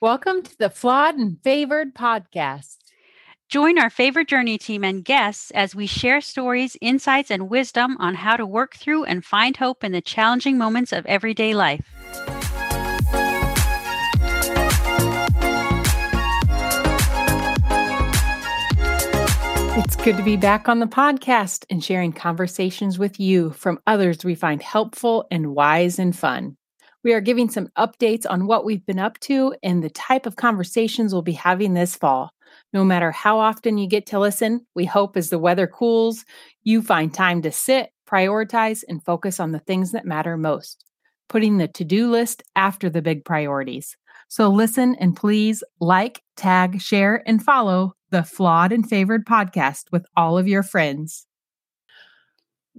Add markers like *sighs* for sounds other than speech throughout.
Welcome to the Flawed and Favored podcast. Join our favorite journey team and guests as we share stories, insights, and wisdom on how to work through and find hope in the challenging moments of everyday life. It's good to be back on the podcast and sharing conversations with you from others we find helpful and wise and fun. We are giving some updates on what we've been up to and the type of conversations we'll be having this fall. No matter how often you get to listen, we hope as the weather cools, you find time to sit, prioritize, and focus on the things that matter most, putting the to do list after the big priorities. So listen and please like, tag, share, and follow the Flawed and Favored podcast with all of your friends.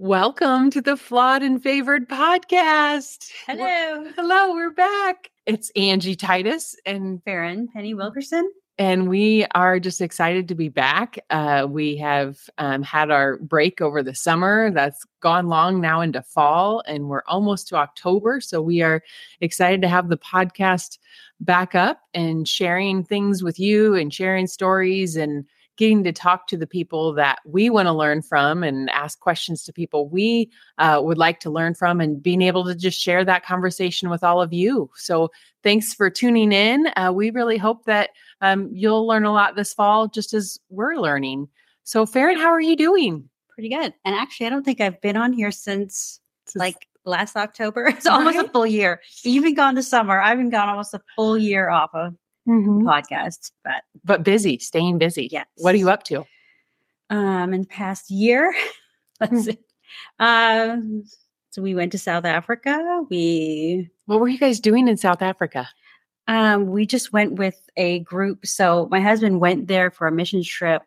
Welcome to the Flawed and Favored podcast. Hello. We're, hello, we're back. It's Angie Titus and Farren Penny Wilkerson. And we are just excited to be back. Uh, we have um, had our break over the summer that's gone long now into fall, and we're almost to October. So we are excited to have the podcast back up and sharing things with you and sharing stories and getting to talk to the people that we want to learn from and ask questions to people we uh, would like to learn from and being able to just share that conversation with all of you. So, thanks for tuning in. Uh, we really hope that um, you'll learn a lot this fall, just as we're learning. So, Farren, how are you doing? Pretty good. And actually, I don't think I've been on here since, like last October. *laughs* It's almost right. a full year. You've been gone to summer. I've been gone almost a full year off of mm-hmm. podcasts, but but busy, staying busy. Yes. What are you up to? Um, in the past year, *laughs* let's hmm. see. Um, so we went to South Africa. We what were you guys doing in South Africa? Um, we just went with a group. So my husband went there for a mission trip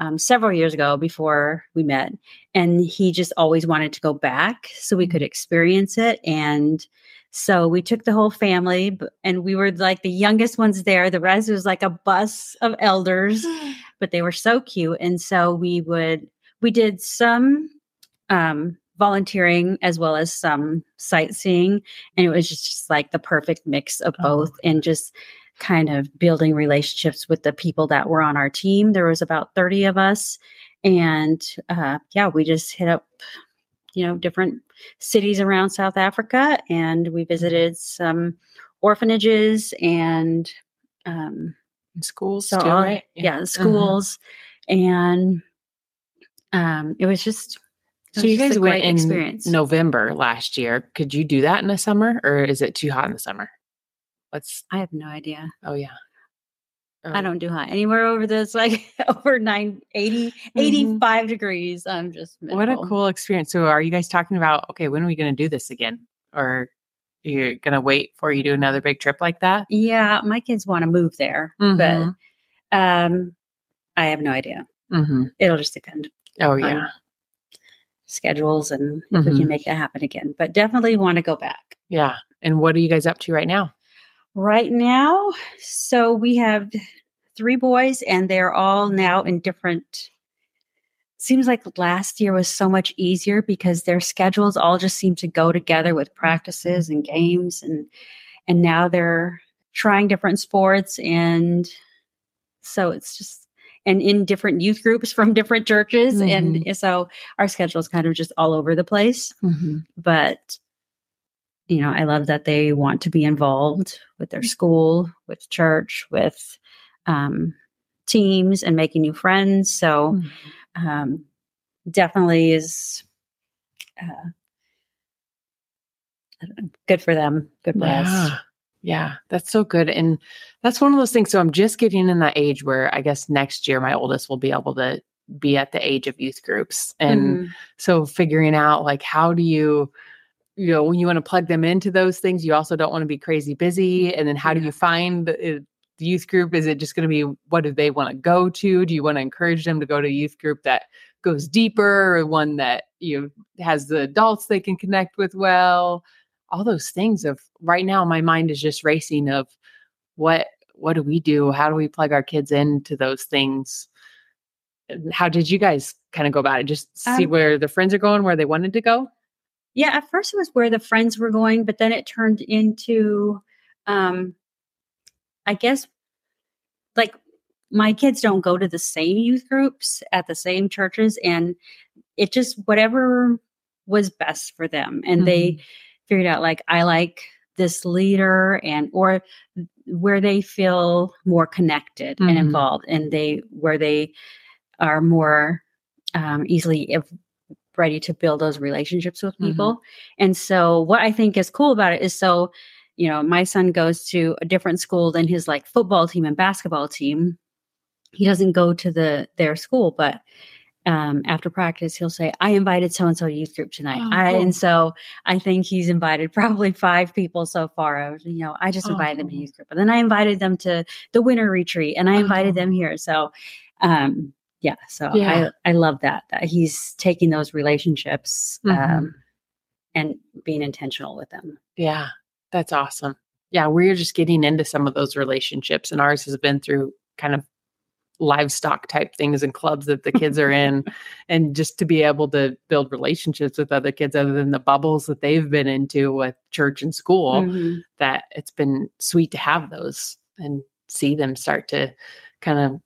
um, several years ago before we met, and he just always wanted to go back so we could experience it. And so we took the whole family, and we were like the youngest ones there. The rest was like a bus of elders, *sighs* but they were so cute. And so we would we did some um, volunteering as well as some sightseeing, and it was just, just like the perfect mix of oh, both, oh. and just kind of building relationships with the people that were on our team. There was about thirty of us, and uh, yeah, we just hit up you know different cities around South Africa, and we mm-hmm. visited some orphanages and um, schools. So too, right? Yeah, yeah uh-huh. schools, uh-huh. and um, it was just. so you guys went in experience. November last year. Could you do that in the summer, or is it too hot in the summer? Let's. I have no idea. Oh yeah. Um, I don't do hot anywhere over this, like *laughs* over 9, 80, mm-hmm. 85 degrees. I'm just what a cool experience. So, are you guys talking about okay? When are we going to do this again, or you're going to wait for you do another big trip like that? Yeah, my kids want to move there, mm-hmm. but um, I have no idea. Mm-hmm. It'll just depend. Oh yeah, schedules and if we can mm-hmm. make that happen again. But definitely want to go back. Yeah. And what are you guys up to right now? Right now. So we have three boys, and they're all now in different. Seems like last year was so much easier because their schedules all just seem to go together with practices and games, and and now they're trying different sports, and so it's just and in different youth groups *laughs* from different churches, mm-hmm. and so our schedule is kind of just all over the place. Mm-hmm. But you know, I love that they want to be involved with their school, with church, with um, teams, and making new friends. So, mm-hmm. um, definitely is uh, good for them. Good for yeah. us. Yeah, that's so good. And that's one of those things. So I'm just getting in that age where I guess next year my oldest will be able to be at the age of youth groups. And mm-hmm. so figuring out like how do you you know when you want to plug them into those things you also don't want to be crazy busy and then how do you find the, the youth group? Is it just going to be what do they want to go to? Do you want to encourage them to go to a youth group that goes deeper or one that you know has the adults they can connect with well? All those things of right now my mind is just racing of what what do we do? How do we plug our kids into those things? How did you guys kind of go about it? Just see um, where the friends are going where they wanted to go yeah, at first it was where the friends were going, but then it turned into um I guess like my kids don't go to the same youth groups at the same churches and it just whatever was best for them and mm-hmm. they figured out like I like this leader and or where they feel more connected mm-hmm. and involved and they where they are more um, easily ready to build those relationships with mm-hmm. people mm-hmm. and so what i think is cool about it is so you know my son goes to a different school than his like football team and basketball team he doesn't go to the their school but um, after practice, he'll say, I invited so and so youth group tonight. Oh, I, And so I think he's invited *laughs* probably five people so far. you know, I just invited oh. them to youth group. And then I invited them to the winter retreat and I invited oh. them here. So, um, yeah, so yeah. I, I love that, that he's taking those relationships mm-hmm. um, and being intentional with them. Yeah, that's awesome. Yeah, we're just getting into some of those relationships, and ours has been through kind of livestock type things and clubs that the kids are in *laughs* and just to be able to build relationships with other kids other than the bubbles that they've been into with church and school mm-hmm. that it's been sweet to have those and see them start to kind of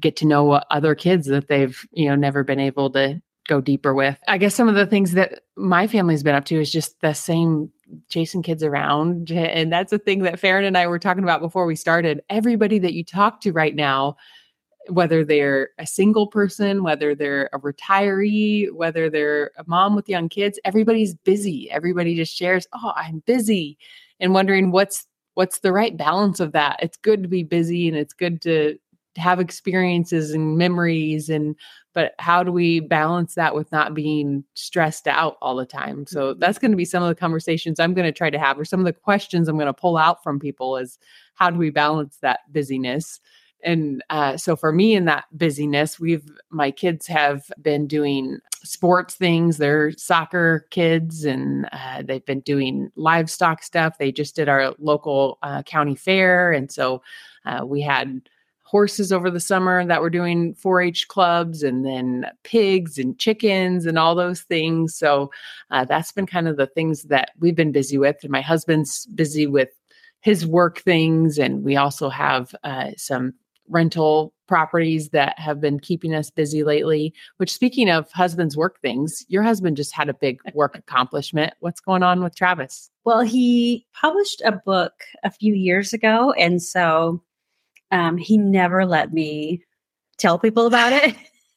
get to know uh, other kids that they've you know never been able to go deeper with i guess some of the things that my family's been up to is just the same chasing kids around *laughs* and that's a thing that Farren and I were talking about before we started everybody that you talk to right now whether they're a single person, whether they're a retiree, whether they're a mom with young kids, everybody's busy. Everybody just shares, "Oh, I'm busy." And wondering what's what's the right balance of that. It's good to be busy and it's good to have experiences and memories and but how do we balance that with not being stressed out all the time? So mm-hmm. that's going to be some of the conversations i'm going to try to have or some of the questions i'm going to pull out from people is how do we balance that busyness? And uh, so for me in that busyness we've my kids have been doing sports things they're soccer kids and uh, they've been doing livestock stuff. They just did our local uh, county fair and so uh, we had horses over the summer that were doing 4-h clubs and then pigs and chickens and all those things so uh, that's been kind of the things that we've been busy with and my husband's busy with his work things and we also have uh, some rental properties that have been keeping us busy lately. Which, speaking of husband's work things, your husband just had a big work *laughs* accomplishment. What's going on with Travis? Well, he published a book a few years ago. And so um, he never let me tell people about it.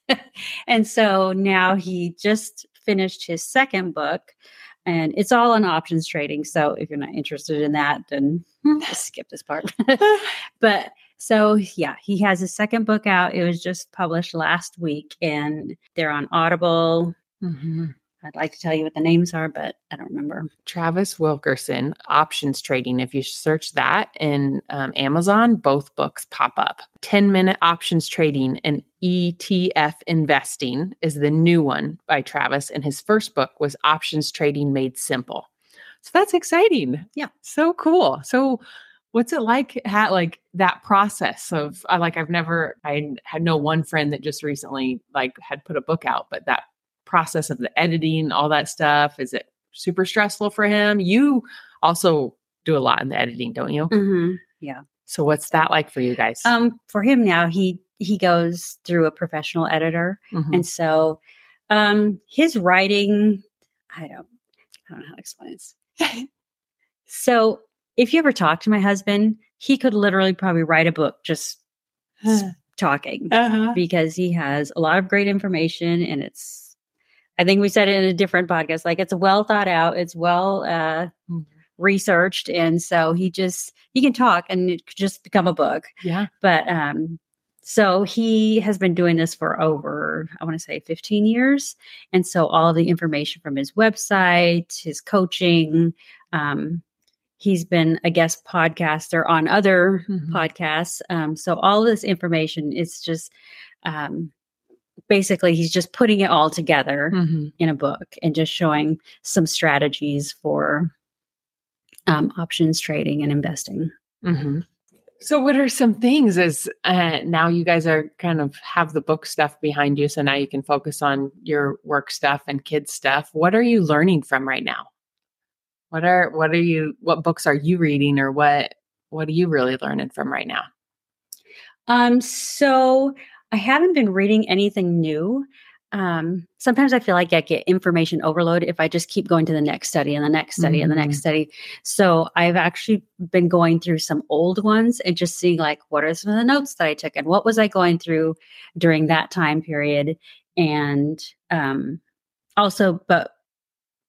*laughs* and so now he just finished his second book and it's all on options trading. So if you're not interested in that, then *laughs* skip this part. *laughs* but so, yeah, he has a second book out. It was just published last week and they're on Audible. Mm-hmm. I'd like to tell you what the names are, but I don't remember. Travis Wilkerson, Options Trading. If you search that in um, Amazon, both books pop up. 10 Minute Options Trading and ETF Investing is the new one by Travis. And his first book was Options Trading Made Simple. So that's exciting. Yeah. So cool. So, what's it like ha- like that process of I like I've never I had no one friend that just recently like had put a book out, but that process of the editing, all that stuff, is it super stressful for him? You also do a lot in the editing, don't you? Mm-hmm. Yeah. So what's that like for you guys? Um, for him now, he he goes through a professional editor, mm-hmm. and so um, his writing, I don't, I don't know how to explain this. *laughs* so if you ever talk to my husband, he could literally probably write a book just *sighs* talking uh-huh. because he has a lot of great information and it's I think we said it in a different podcast like it's well thought out, it's well uh, mm-hmm. researched and so he just he can talk and it could just become a book. Yeah. But um so he has been doing this for over, I want to say 15 years. And so all the information from his website, his coaching, um, He's been a guest podcaster on other mm-hmm. podcasts. Um, so all this information is just um, basically he's just putting it all together mm-hmm. in a book and just showing some strategies for um, options trading and investing. Mm-hmm. So, what are some things as uh, now you guys are kind of have the book stuff behind you? So now you can focus on your work stuff and kids stuff. What are you learning from right now? What are what are you what books are you reading or what what are you really learning from right now? Um, so I haven't been reading anything new. Um, sometimes I feel like I get information overload if I just keep going to the next study and the next study mm-hmm. and the next mm-hmm. study. So I've actually been going through some old ones and just seeing like what are some of the notes that I took and what was I going through during that time period. And um, also, but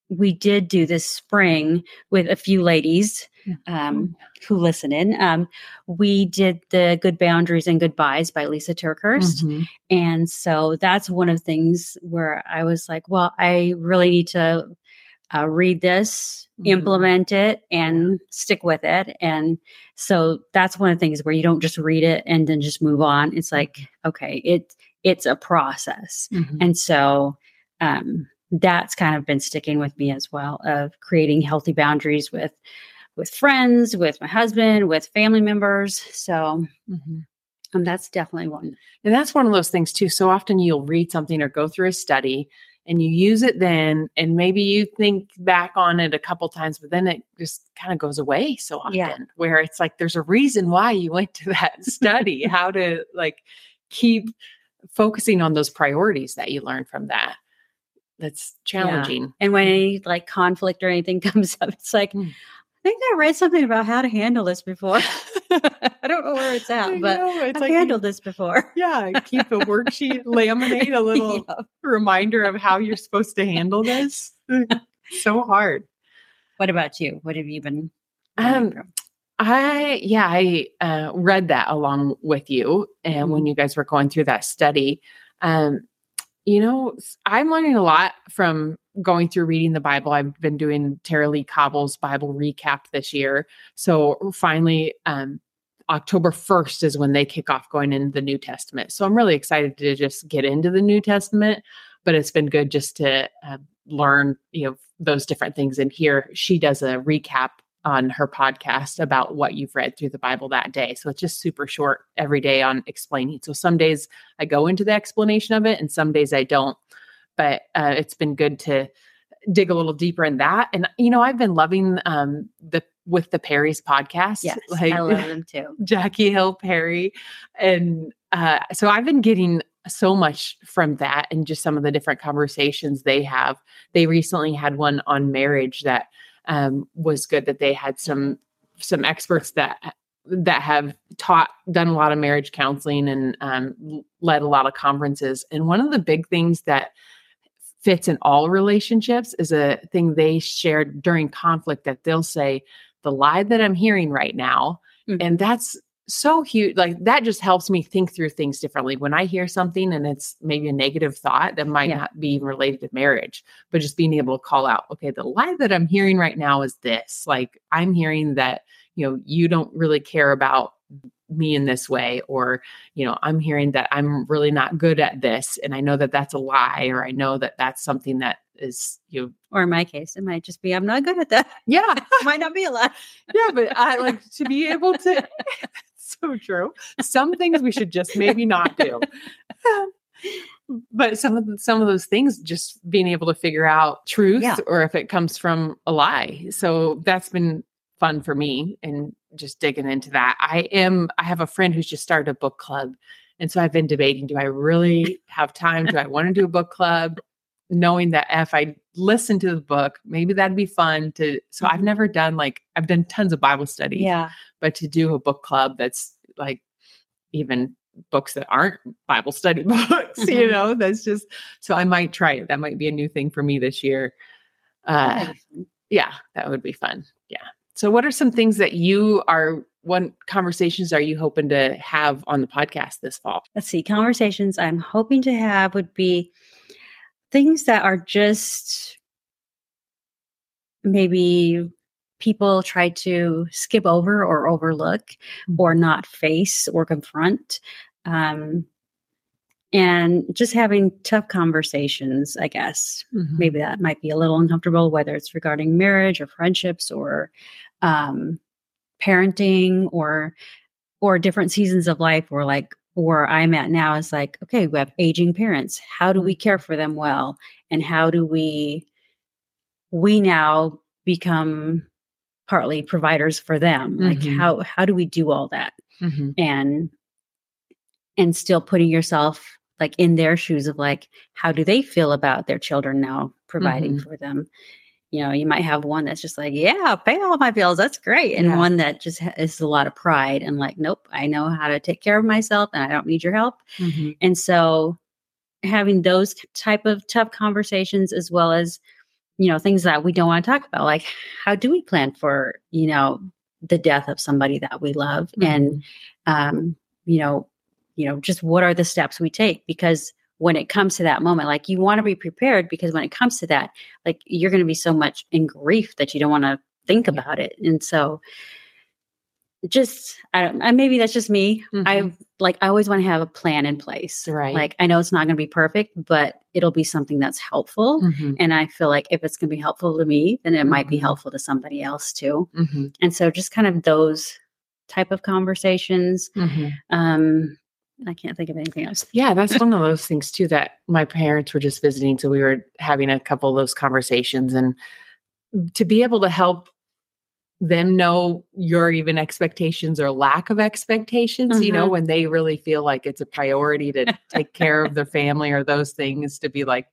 we did do this spring with a few ladies um, who listen in. Um, we did the Good Boundaries and Goodbyes by Lysa TerKeurst. Mm-hmm. And so that's one of the things where I was like, well, I really need to uh, read this, mm-hmm. implement it, and stick with it. And so that's one of the things where you don't just read it and then just move on. It's like, mm-hmm. okay, it it's a process. Mm-hmm. And so um, that's kind of been sticking with me as well of creating healthy boundaries with with friends, with my husband, with family members. So mm-hmm. um, that's definitely one. And that's one of those things too. So often you'll read something or go through a study and you use it then, and maybe you think back on it a couple times, but then it just kind of goes away so often. Yeah. Where it's like there's a reason why you went to that *laughs* study, how to like keep focusing on those priorities that you learned from that that's challenging. Yeah. And when any like conflict or anything *laughs* comes up, it's like, mm. I think I read something about how to handle this before. *laughs* *laughs* I don't know where it's at, but it's I've like handled this before. *laughs* Yeah, keep a worksheet, laminate a little yeah. reminder of how you're supposed to handle this. so hard. What about you? What have you been? Um, I yeah, I uh, read that along with you, and mm-hmm. when you guys were going through that study, um, you know, I'm learning a lot from going through reading the Bible. I've been doing Tara-Leigh Cobble's Bible recap this year. So finally, um, October 1st is when they kick off going into the New Testament. So I'm really excited to just get into the New Testament, but it's been good just to uh, learn, you know, those different things. And here she does a recap on her podcast about what you've read through the Bible that day. So it's just super short every day on explaining. So some days I go into the explanation of it and some days I don't. But uh, it's been good to dig a little deeper in that. And you know, I've been loving um the with the Perry's podcast. Yes, *laughs* like, I love them too. *laughs* Jackie Hill Perry. And uh, so I've been getting so much from that and just some of the different conversations they have. They recently had one on marriage that um, was good that they had some some experts that that have taught done a lot of marriage counseling and um, led a lot of conferences and one of the big things that fits in all relationships is a thing they shared during conflict that they'll say the lie that i'm hearing right now mm-hmm. and that's so huge like that just helps me think through things differently. When i hear something and it's maybe a negative thought that might yeah. not be related to marriage but just being able to call out okay the lie that i'm hearing right now is this. Like i'm hearing that you know you don't really care about me in this way or you know i'm hearing that i'm really not good at this and i know that that's a lie or i know that that's something that is you know, or in my case it might just be i'm not good at that. Yeah. *laughs* Might not be a lie. Yeah but i like to be able to *laughs* *laughs* so true. Some things we should just maybe not do. *laughs* but some of some of those things just being able to figure out truth yeah. or if it comes from a lie. So that's been fun for me and just digging into that. I am I have a friend who's just started a book club. And so I've been debating do I really have time? Do I want to do a book club? Knowing that if I listen to the book, maybe that'd be fun to. So I've mm-hmm. never done like, I've done tons of Bible studies. Yeah but to do a book club that's like even books that aren't Bible study *laughs* books, mm-hmm. you know, that's just so I might try it. That might be a new thing for me this year. Uh, yeah, that would be fun. Yeah. So, what are some things that you are? What conversations are you hoping to have on the podcast this fall? Let's see. Conversations I'm hoping to have would be things that are just maybe people try to skip over or overlook mm-hmm. or not face or confront. Um, and just having tough conversations, I guess. Mm-hmm. Maybe that might be a little uncomfortable, whether it's regarding marriage or friendships or um, parenting or or different seasons of life or like where I'm at now is like, okay, we have aging parents. How do we care for them well? And how do we we now become partly providers for them. Like Mhm. how how do we do all that? Mhm. and and still putting yourself like in their shoes of like how do they feel about their children now providing Mhm. for them you know you might have one that's just like yeah pay all my bills that's great and Yeah. one that just ha- is a lot of pride and like nope i know how to take care of myself and i don't need your help Mhm. and so having those type of tough conversations as well as you know things that we don't want to talk about like how do we plan for you know the death of somebody that we love and um you know you know just what are the steps we take because when it comes to that moment like you want to be prepared because when it comes to that like you're going to be so much in grief that you don't want to think about it and so just i don't I, maybe that's just me i Mhm. like i always want to have a plan in place Right. like i know it's not going to be perfect but it'll be something that's helpful Mhm. and i feel like if it's going to be helpful to me then it might be Mhm. helpful to somebody else too Mhm. and so just kind of those type of conversations Mhm. Um i can't think of anything else Yeah, that's one of those things too that my parents were just visiting. So we were having a couple of those conversations and to be able to help them know your even expectations or lack of expectations, you know, Mhm. when they really feel like it's a priority to *laughs* take care of their family or those things, to be like,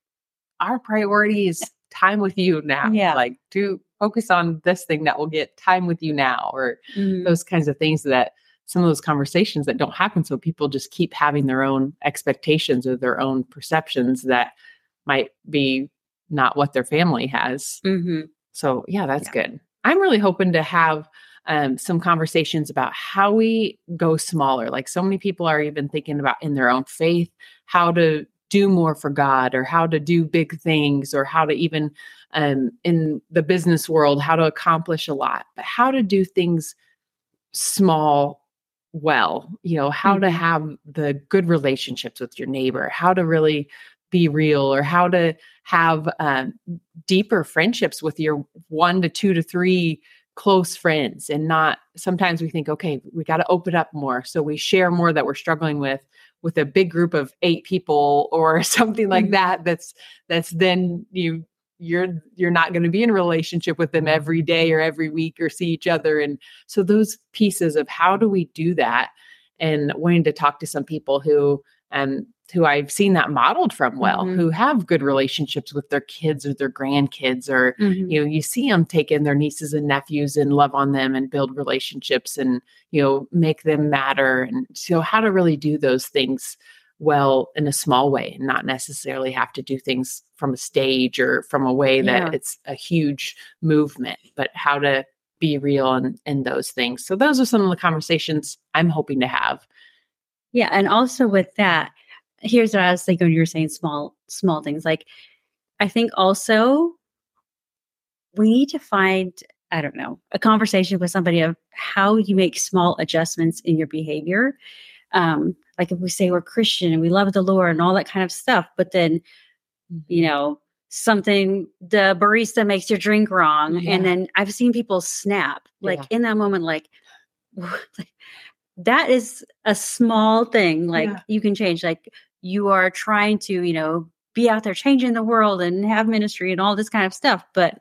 our priority is time with you now. Yeah. Like to focus on this thing that will get time with you now, or Mm, those kinds of things that some of those conversations that don't happen. So people just keep having their own expectations or their own perceptions that might be not what their family has. Mhm. so yeah that's Yeah. good. I'm really hoping to have um, some conversations about how we go smaller. Like so many people are even thinking about in their own faith how to do more for god or how to do big things or how to even um, in the business world how to accomplish a lot. But how to do things small well you know how to Mhm. have the good relationships with your neighbor how to really be real or how to have um, deeper friendships with your one to two to three close friends and not sometimes we think okay we got to open up more so we share more that we're struggling with with a big group of eight people or *laughs* something like Mhm. that that's that's then you you're you're not going to be in a relationship with them every day or every week or see each other and so those pieces of how do we do that and wanting to talk to some people who um who I've seen that modeled from well Mhm. who have good relationships with their kids or their grandkids or Mhm. you know you see them take in their nieces and nephews and love on them and build relationships and you know make them matter and so how to really do those things well in a small way and not necessarily have to do things from a stage or from a way that Yeah. it's a huge movement but how to be real and in those things so those are some of the conversations i'm hoping to have Yeah, and also with that, here's what I was thinking when you were saying small, small things. Like, I think also we need to find, I don't know, a conversation with somebody of how you make small adjustments in your behavior. Um, like if we say we're Christian and we love the Lord and all that kind of stuff, but then, you know, something the barista makes your drink wrong, Yeah. and then I've seen people snap like Yeah. in that moment, like. that is a small thing like Yeah. you can change like you are trying to you know be out there changing the world and have ministry and all this kind of stuff but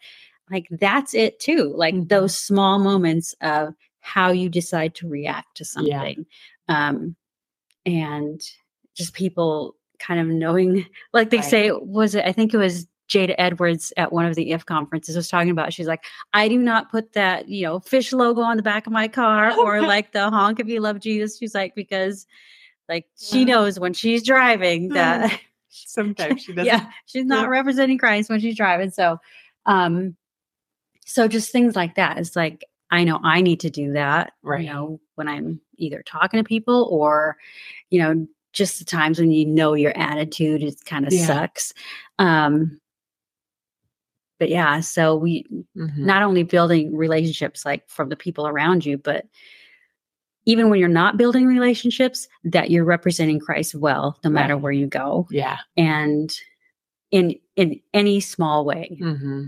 like that's it too like Mhm. those small moments of how you decide to react to something um and just people kind of knowing *laughs* like they Right. say was it i think it was Jada Edwards at one of the IF conferences was talking about. She's like, I do not put that, you know, fish logo on the back of my car *laughs* or like the honk if you love Jesus. She's like, because like she knows when she's driving that *laughs* sometimes she doesn't yeah, she's not Yeah. representing Christ when she's driving. So um so just things like that. It's like I know I need to do that. Right. You know, when I'm either talking to people or, you know, just the times when you know your attitude is kind of Yeah. sucks. Um but yeah, so we Mhm. not only building relationships like from the people around you, but even when you're not building relationships, that you're representing Christ well, no matter Right. where you go, yeah and in in any small way, hmm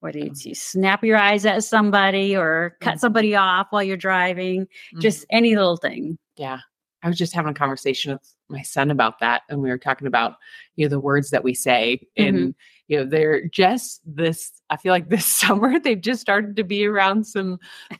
whether it's you snap your eyes at somebody or cut Mhm. somebody off while you're driving, just any little thing. yeah I was just having a conversation with my son about that. And we were talking about, you know, the words that we say. And, Mhm. you know, they're just this, I feel like this *laughs* summer they've just started to be around some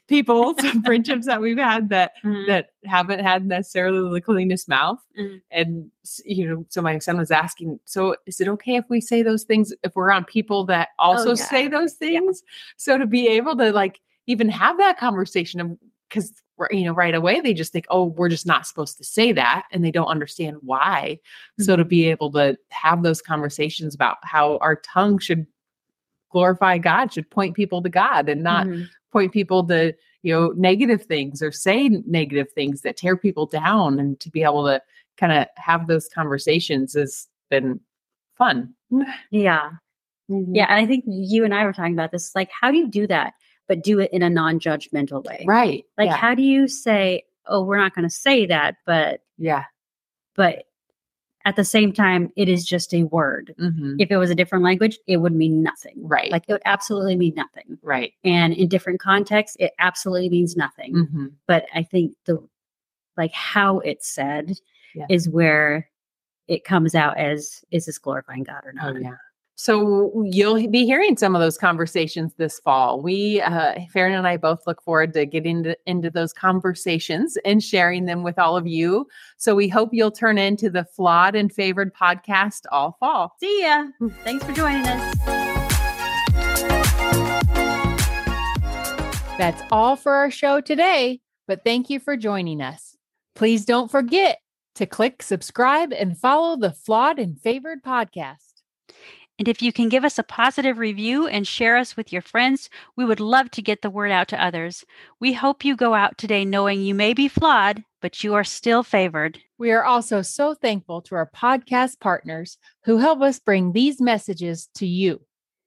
people, some friendships that we've had that Mhm. that haven't had necessarily the cleanest mouth. Mhm. And, you know, so my son was asking, so is it okay if we say those things if we're around people that also yeah. say those things? So to be able to like even have that conversation, because, you know, right away they just think, oh, we're just not supposed to say that. And they don't understand why. So to mm-hmm. be able to have those conversations about how our tongue should glorify God, should point people to God and not Mhm. point people to you know negative things or say negative things that tear people down and to be able to kind of have those conversations has been fun mm, Yeah. Mm-hmm. Yeah. And I think you and I were talking about this. Like, how do you do that, but do it in a non judgmental way? right Like, yeah. how do you say, oh, we're not going to say that, but, yeah but at the same time, it is just a word. Mhm. If it was a different language, it would mean nothing. right Like, it would absolutely mean nothing. right And in different contexts, it absolutely means nothing. Mhm. But I think the, like, how it's said Yeah. is where it comes out as, is this glorifying God or Oh not? yeah. So you'll be hearing some of those conversations this fall. We, uh, Farren and I both look forward to getting to, into those conversations and sharing them with all of you. So we hope you'll turn into the Flawed and Favored podcast all fall. See ya. Thanks for joining us. That's all for our show today, but thank you for joining us. Please don't forget to click subscribe and follow the Flawed and Favored podcast. And if you can give us a positive review and share us with your friends, we would love to get the word out to others. We hope you go out today knowing you may be flawed, but you are still favored. We are also so thankful to our podcast partners who help us bring these messages to you.